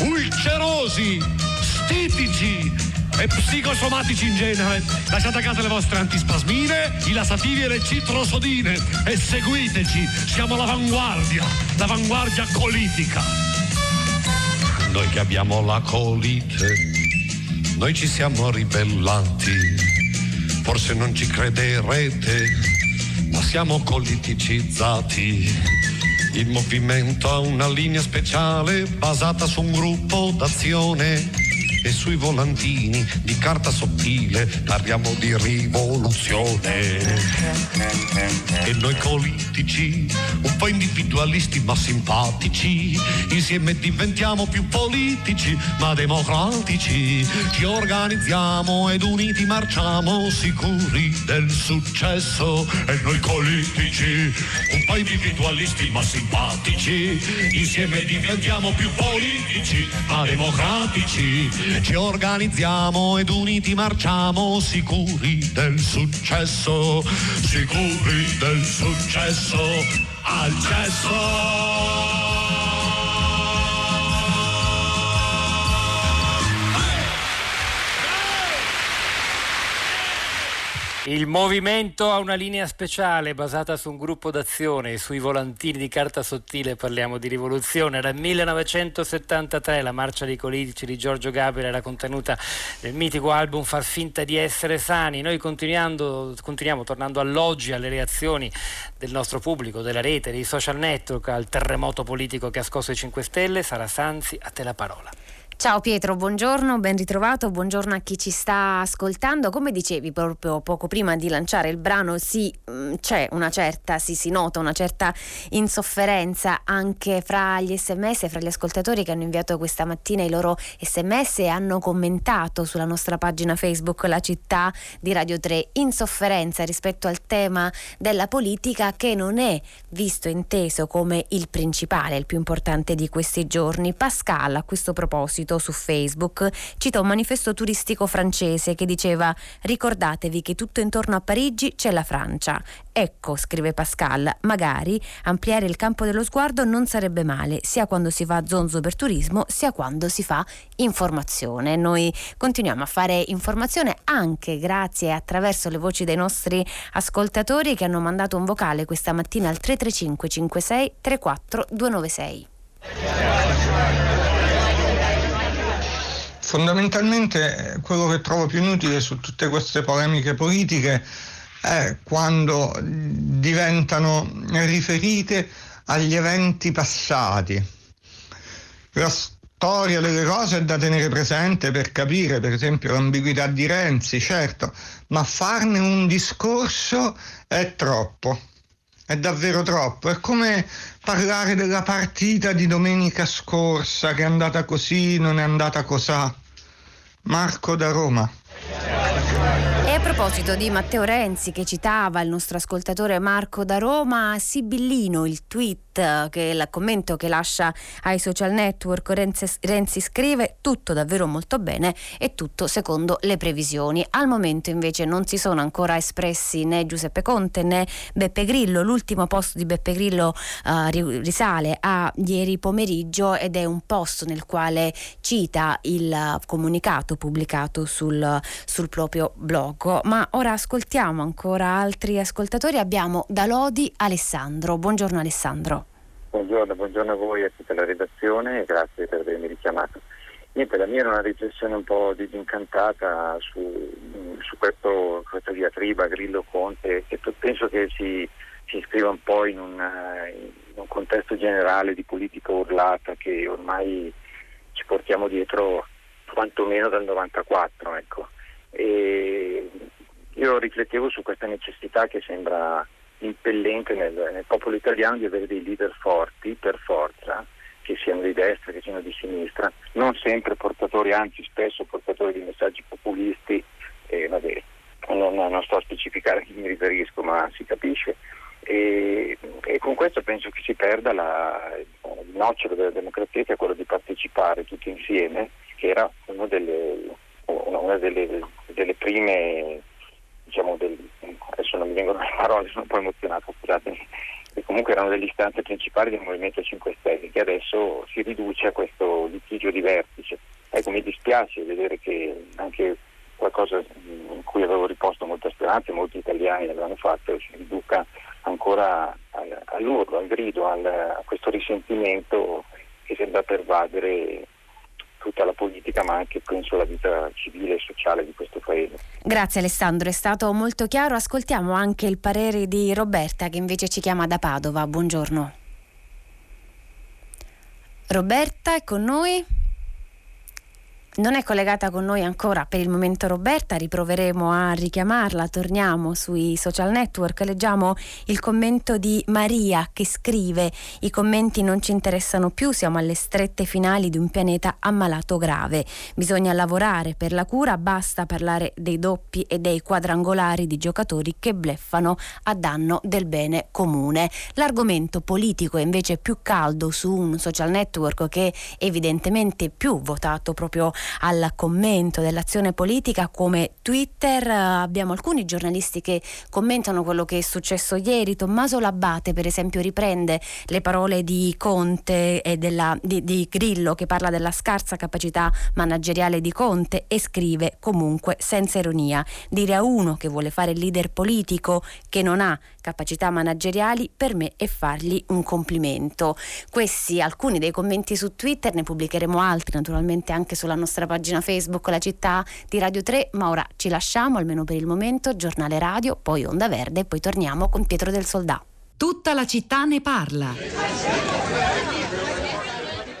ulcerosi, stitici e psicosomatici in genere. Lasciate a casa le vostre antispasmine, i lassativi e le citrosodine e seguiteci, siamo l'avanguardia, l'avanguardia colitica. Noi che abbiamo la colite, noi ci siamo ribellati forse non ci crederete, ma siamo politicizzati. Il movimento ha una linea speciale basata su un gruppo d'azione e sui volantini di carta sottile parliamo di rivoluzione. E noi politici, un po' individualisti ma simpatici, insieme diventiamo più politici ma democratici. Ci organizziamo ed uniti marciamo sicuri del successo. E noi politici, un po' individualisti ma simpatici, insieme diventiamo più politici ma democratici ci organizziamo ed uniti marciamo sicuri del successo, sicuri del successo al cesso. Il movimento ha una linea speciale basata su un gruppo d'azione, sui volantini di carta sottile parliamo di rivoluzione. Era 1973 la marcia dei politici di Giorgio Gabriele era contenuta nel mitico album Far finta di essere sani. Noi continuiamo tornando all'oggi, alle reazioni del nostro pubblico, della rete, dei social network, al terremoto politico che ha scosso i 5 Stelle. Sara Sanzi, a te la parola. Ciao Pietro, buongiorno, ben ritrovato, buongiorno a chi ci sta ascoltando. Come dicevi proprio poco prima di lanciare il brano, sì, mm, c'è una certa, sì, si nota una certa insofferenza anche fra gli sms, fra gli ascoltatori che hanno inviato questa mattina i loro sms e hanno commentato sulla nostra pagina Facebook La città di Radio 3. Insofferenza rispetto al tema della politica che non è visto e inteso come il principale, il più importante di questi giorni. Pascal, a questo proposito, uscito su Facebook, cita un manifesto turistico francese che diceva ricordatevi che tutto intorno a Parigi c'è la Francia. Ecco, scrive Pascal, magari ampliare il campo dello sguardo non sarebbe male, sia quando si va a zonzo per turismo, sia quando si fa informazione. Noi continuiamo a fare informazione anche grazie e attraverso le voci dei nostri ascoltatori che hanno mandato un vocale questa mattina al 335 56 34 296. Fondamentalmente eh, quello che trovo più inutile su tutte queste polemiche politiche è quando diventano riferite agli eventi passati. La storia delle cose è da tenere presente per capire, per esempio, l'ambiguità di Renzi, certo, ma farne un discorso è troppo. È davvero troppo. È come parlare della partita di domenica scorsa che è andata così, non è andata così. Marco da Roma. E a proposito di Matteo Renzi che citava il nostro ascoltatore Marco da Roma, Sibillino, il tweet che il commento che lascia ai social network Renzi, Renzi, scrive tutto davvero molto bene e tutto secondo le previsioni. Al momento invece non si sono ancora espressi né Giuseppe Conte né Beppe Grillo. L'ultimo post di Beppe Grillo uh, risale a ieri pomeriggio ed è un post nel quale cita il comunicato pubblicato sul, sul proprio blog. Ma ora ascoltiamo ancora altri ascoltatori. Abbiamo da Lodi Alessandro. Buongiorno Alessandro. Buongiorno, buongiorno a voi e a tutta la redazione e grazie per avermi richiamato. Niente, la mia era una riflessione un po' disincantata su, su questo, questa diatriba Grillo Conte che penso che si, si iscriva un po' in, una, in, un contesto generale di politica urlata che ormai ci portiamo dietro quantomeno dal 94. Ecco. Io riflettevo su questa necessità che sembra impellente nel, nel, popolo italiano di avere dei leader forti per forza, che siano di destra, che siano di sinistra, non sempre portatori, anzi spesso portatori di messaggi populisti, eh, vabbè, non, non, sto a specificare a chi mi riferisco, ma si capisce. E, e con questo penso che si perda la, il nocciolo della democrazia, che è quello di partecipare tutti insieme, che era una delle, una delle, delle prime diciamo, del, adesso non mi vengono le parole, sono un po' emozionato, scusatemi, e comunque erano delle istanze principali del Movimento 5 Stelle, che adesso si riduce a questo litigio di vertice. Ecco, mi dispiace vedere che anche qualcosa in cui avevo riposto molte speranze, molti italiani l'avevano fatto, si riduca ancora all'urlo, al grido, al, a questo risentimento che sembra pervadere tutta la politica ma anche penso la vita civile e sociale di questo paese. Grazie Alessandro, è stato molto chiaro. Ascoltiamo anche il parere di Roberta che invece ci chiama da Padova. Buongiorno. Roberta è con noi? Non è collegata con noi ancora per il momento Roberta, riproveremo a richiamarla, torniamo sui social network, leggiamo il commento di Maria che scrive i commenti non ci interessano più, siamo alle strette finali di un pianeta ammalato grave, bisogna lavorare per la cura, basta parlare dei doppi e dei quadrangolari di giocatori che bleffano a danno del bene comune. L'argomento politico è invece più caldo su un social network che è evidentemente più votato proprio al commento dell'azione politica come Twitter. Abbiamo alcuni giornalisti che commentano quello che è successo ieri. Tommaso Labbate, per esempio, riprende le parole di Conte e della, di, di Grillo che parla della scarsa capacità manageriale di Conte e scrive comunque senza ironia. Dire a uno che vuole fare il leader politico che non ha capacità manageriali per me è fargli un complimento. Questi alcuni dei commenti su Twitter, ne pubblicheremo altri naturalmente anche sulla nostra pagina Facebook La città di Radio 3, ma ora ci lasciamo almeno per il momento, giornale radio, poi Onda Verde e poi torniamo con Pietro del Soldà. Tutta la città ne parla.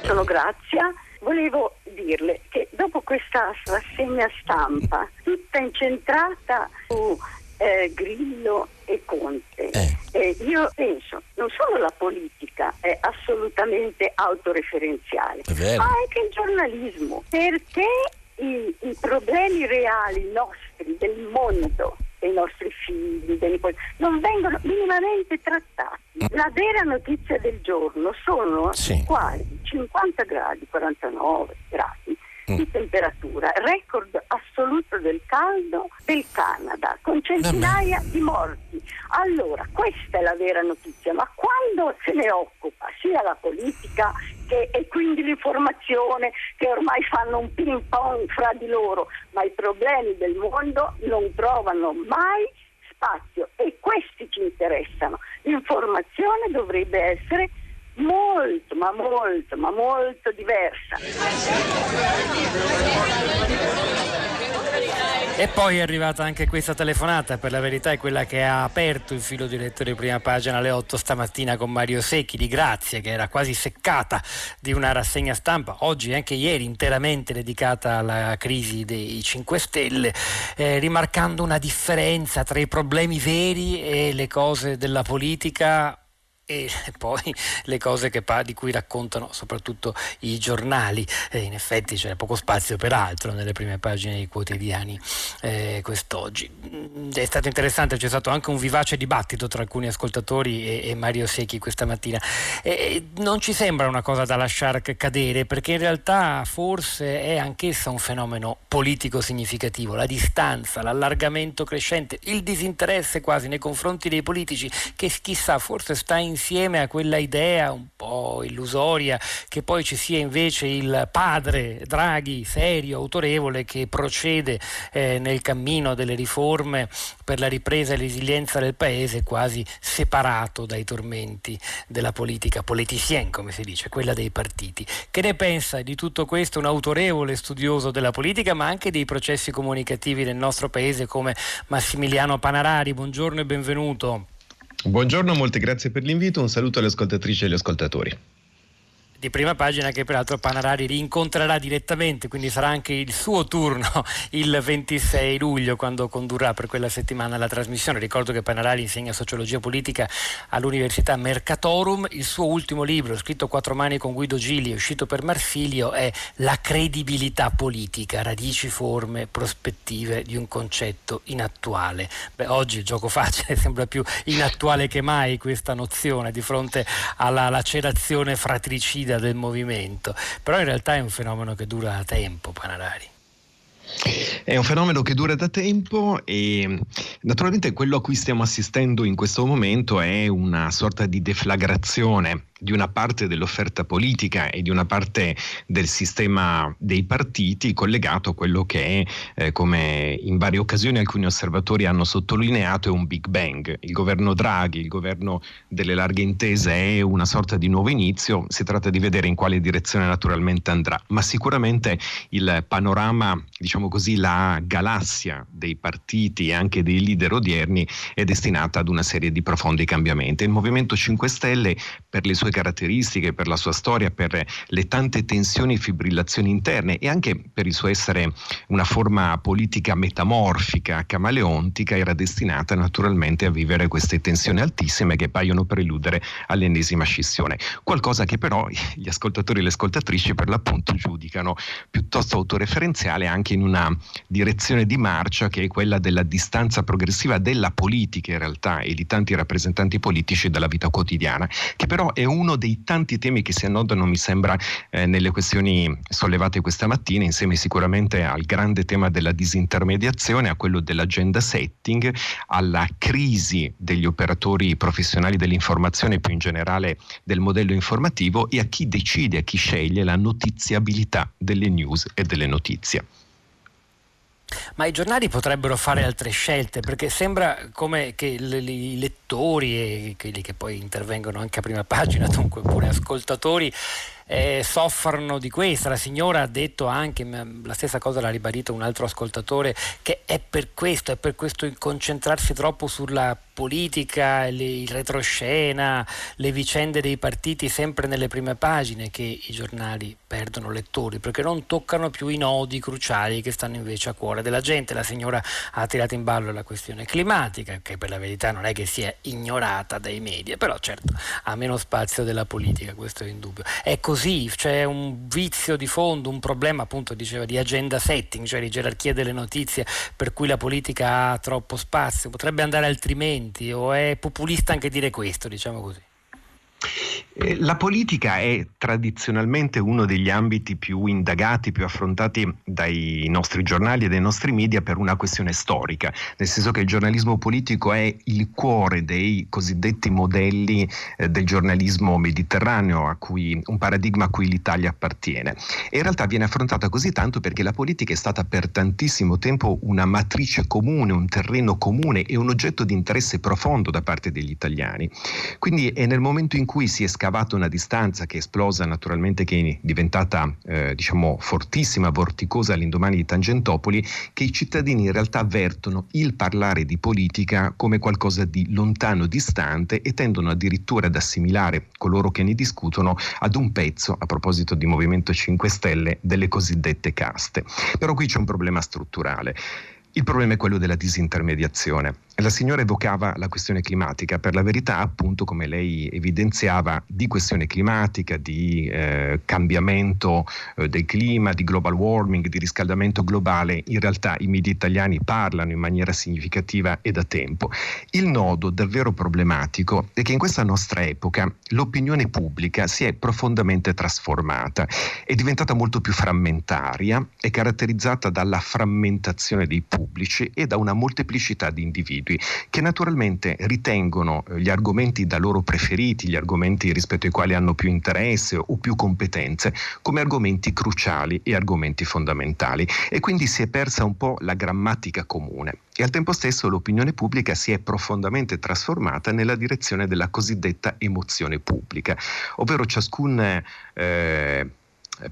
Sono Grazia, volevo dirle che dopo questa rassegna stampa tutta incentrata su eh, Grillo e Conte. Eh. Eh, io penso, non solo la politica è assolutamente autoreferenziale, ma anche il giornalismo, perché i, i problemi reali nostri, del mondo, dei nostri figli, dei nipoti, non vengono minimamente trattati. Mm. La vera notizia del giorno sono sì. quali 50 gradi, 49 gradi di mm. temperatura, record assoluto del caldo del Canada, con centinaia di morti. Allora, questa è la vera notizia, ma quando se ne occupa sia la politica che, e quindi l'informazione che ormai fanno un ping pong fra di loro, ma i problemi del mondo non trovano mai spazio e questi ci interessano. L'informazione dovrebbe essere molto, ma molto, ma molto diversa. E poi è arrivata anche questa telefonata, per la verità è quella che ha aperto il filo direttore di prima pagina alle 8 stamattina con Mario Secchi di Grazia, che era quasi seccata di una rassegna stampa, oggi e anche ieri interamente dedicata alla crisi dei 5 Stelle, eh, rimarcando una differenza tra i problemi veri e le cose della politica e poi le cose che, di cui raccontano soprattutto i giornali. E in effetti c'è poco spazio per altro nelle prime pagine dei quotidiani eh, quest'oggi. Mm, è stato interessante, c'è stato anche un vivace dibattito tra alcuni ascoltatori e, e Mario Secchi questa mattina. E non ci sembra una cosa da lasciare cadere perché in realtà forse è anch'essa un fenomeno politico significativo, la distanza, l'allargamento crescente, il disinteresse quasi nei confronti dei politici che chissà forse sta in insieme a quella idea un po' illusoria che poi ci sia invece il padre Draghi serio, autorevole che procede eh, nel cammino delle riforme per la ripresa e resilienza del paese quasi separato dai tormenti della politica politicien come si dice, quella dei partiti. Che ne pensa di tutto questo un autorevole studioso della politica ma anche dei processi comunicativi nel nostro paese come Massimiliano Panarari? Buongiorno e benvenuto. Buongiorno, molte grazie per l'invito, un saluto alle ascoltatrici e agli ascoltatori di prima pagina che peraltro Panarari rincontrerà direttamente, quindi sarà anche il suo turno il 26 luglio quando condurrà per quella settimana la trasmissione. Ricordo che Panarari insegna sociologia politica all'Università Mercatorum. Il suo ultimo libro, scritto Quattro mani con Guido Gili, uscito per Marsilio, è La credibilità politica, radici, forme, prospettive di un concetto inattuale. Beh, oggi il gioco facile sembra più inattuale che mai questa nozione di fronte alla lacerazione fratricida guida del movimento, però in realtà è un fenomeno che dura da tempo, Panarari. È un fenomeno che dura da tempo e naturalmente quello a cui stiamo assistendo in questo momento è una sorta di deflagrazione di una parte dell'offerta politica e di una parte del sistema dei partiti collegato a quello che eh, come in varie occasioni alcuni osservatori hanno sottolineato, è un Big Bang. Il governo Draghi, il governo delle larghe intese è una sorta di nuovo inizio, si tratta di vedere in quale direzione naturalmente andrà, ma sicuramente il panorama, diciamo così, la galassia dei partiti e anche dei leader odierni è destinata ad una serie di profondi cambiamenti. Il Movimento 5 Stelle per le sue sue caratteristiche, per la sua storia, per le tante tensioni e fibrillazioni interne e anche per il suo essere una forma politica metamorfica, camaleontica, era destinata naturalmente a vivere queste tensioni altissime che paiono preludere all'ennesima scissione. Qualcosa che però gli ascoltatori e le ascoltatrici per l'appunto giudicano piuttosto autoreferenziale anche in una direzione di marcia che è quella della distanza progressiva della politica in realtà e di tanti rappresentanti politici dalla vita quotidiana, che però è un uno dei tanti temi che si annodano, mi sembra, eh, nelle questioni sollevate questa mattina, insieme sicuramente al grande tema della disintermediazione, a quello dell'agenda setting, alla crisi degli operatori professionali dell'informazione più in generale del modello informativo e a chi decide, a chi sceglie la notiziabilità delle news e delle notizie. Ma i giornali potrebbero fare altre scelte perché sembra come che i lettori e quelli che poi intervengono anche a prima pagina, dunque pure ascoltatori, eh, soffrono di questa. La signora ha detto anche, la stessa cosa l'ha ribadito un altro ascoltatore, che è per questo, è per questo concentrarsi troppo sulla politica, le, il retroscena, le vicende dei partiti sempre nelle prime pagine che i giornali perdono lettori perché non toccano più i nodi cruciali che stanno invece a cuore della gente. La signora ha tirato in ballo la questione climatica che per la verità non è che sia ignorata dai media, però certo ha meno spazio della politica, questo è indubbio. È così, c'è un vizio di fondo, un problema appunto diceva di agenda setting, cioè di gerarchia delle notizie per cui la politica ha troppo spazio, potrebbe andare altrimenti o è populista anche dire questo, diciamo così? Eh, la politica è tradizionalmente uno degli ambiti più indagati, più affrontati dai nostri giornali e dai nostri media per una questione storica, nel senso che il giornalismo politico è il cuore dei cosiddetti modelli eh, del giornalismo mediterraneo, cui, un paradigma a cui l'Italia appartiene. E in realtà viene affrontata così tanto perché la politica è stata per tantissimo tempo una matrice comune, un terreno comune e un oggetto di interesse profondo da parte degli italiani. Quindi è nel momento in cui si è scavato una distanza che è esplosa naturalmente, che è diventata eh, diciamo fortissima, vorticosa all'indomani di Tangentopoli, che i cittadini in realtà avvertono il parlare di politica come qualcosa di lontano, distante e tendono addirittura ad assimilare coloro che ne discutono ad un pezzo, a proposito di Movimento 5 Stelle, delle cosiddette caste. Però qui c'è un problema strutturale. Il problema è quello della disintermediazione. La signora evocava la questione climatica, per la verità appunto come lei evidenziava di questione climatica, di eh, cambiamento eh, del clima, di global warming, di riscaldamento globale, in realtà i media italiani parlano in maniera significativa e da tempo. Il nodo davvero problematico è che in questa nostra epoca l'opinione pubblica si è profondamente trasformata, è diventata molto più frammentaria, è caratterizzata dalla frammentazione dei pubblici e da una molteplicità di individui individui che naturalmente ritengono eh, gli argomenti da loro preferiti, gli argomenti rispetto ai quali hanno più interesse o più competenze, come argomenti cruciali e argomenti fondamentali. E quindi si è persa un po' la grammatica comune. E al tempo stesso l'opinione pubblica si è profondamente trasformata nella direzione della cosiddetta emozione pubblica, ovvero ciascun eh,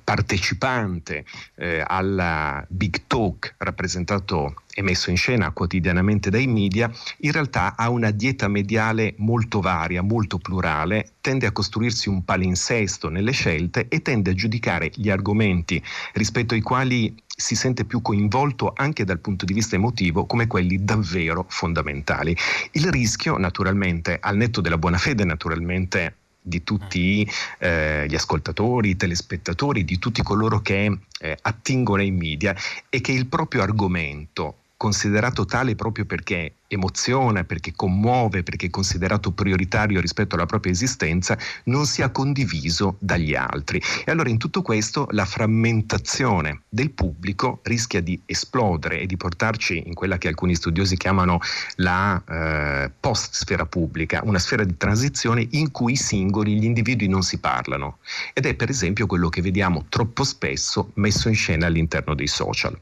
partecipante eh, alla Big Talk rappresentato e messo in scena quotidianamente dai media, in realtà ha una dieta mediale molto varia, molto plurale, tende a costruirsi un palinsesto nelle scelte e tende a giudicare gli argomenti rispetto ai quali si sente più coinvolto anche dal punto di vista emotivo come quelli davvero fondamentali. Il rischio, naturalmente, al netto della buona fede, naturalmente di tutti eh, gli ascoltatori, i telespettatori, di tutti coloro che eh, attingono ai media e che il proprio argomento considerato tale proprio perché emoziona, perché commuove, perché è considerato prioritario rispetto alla propria esistenza, non sia condiviso dagli altri. E allora in tutto questo la frammentazione del pubblico rischia di esplodere e di portarci in quella che alcuni studiosi chiamano la eh, post-sfera pubblica, una sfera di transizione in cui i singoli, gli individui non si parlano. Ed è per esempio quello che vediamo troppo spesso messo in scena all'interno dei social.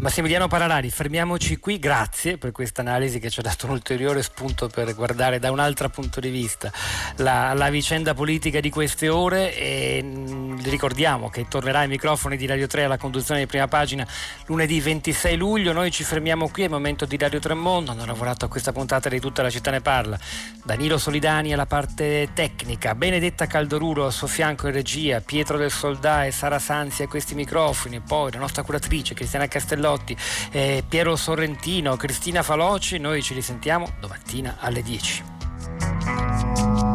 Massimiliano Paralari, fermiamoci qui, grazie per questa analisi che ci ha dato un ulteriore spunto per guardare da un altro punto di vista la, la vicenda politica di queste ore e mh, mm, ricordiamo che tornerà ai microfoni di Radio 3 alla conduzione di prima pagina lunedì 26 luglio, noi ci fermiamo qui, è il momento di Radio Tremondo, hanno lavorato a questa puntata di tutta la città ne parla, Danilo Solidani alla parte tecnica, Benedetta Caldoruro al suo fianco in regia, Pietro del Soldà e Sara Sanzi a questi microfoni, poi la nostra curatrice Cristiana Castellotti Bellotti, eh, Piero Sorrentino, Cristina Faloci. Noi ci risentiamo domattina alle 10.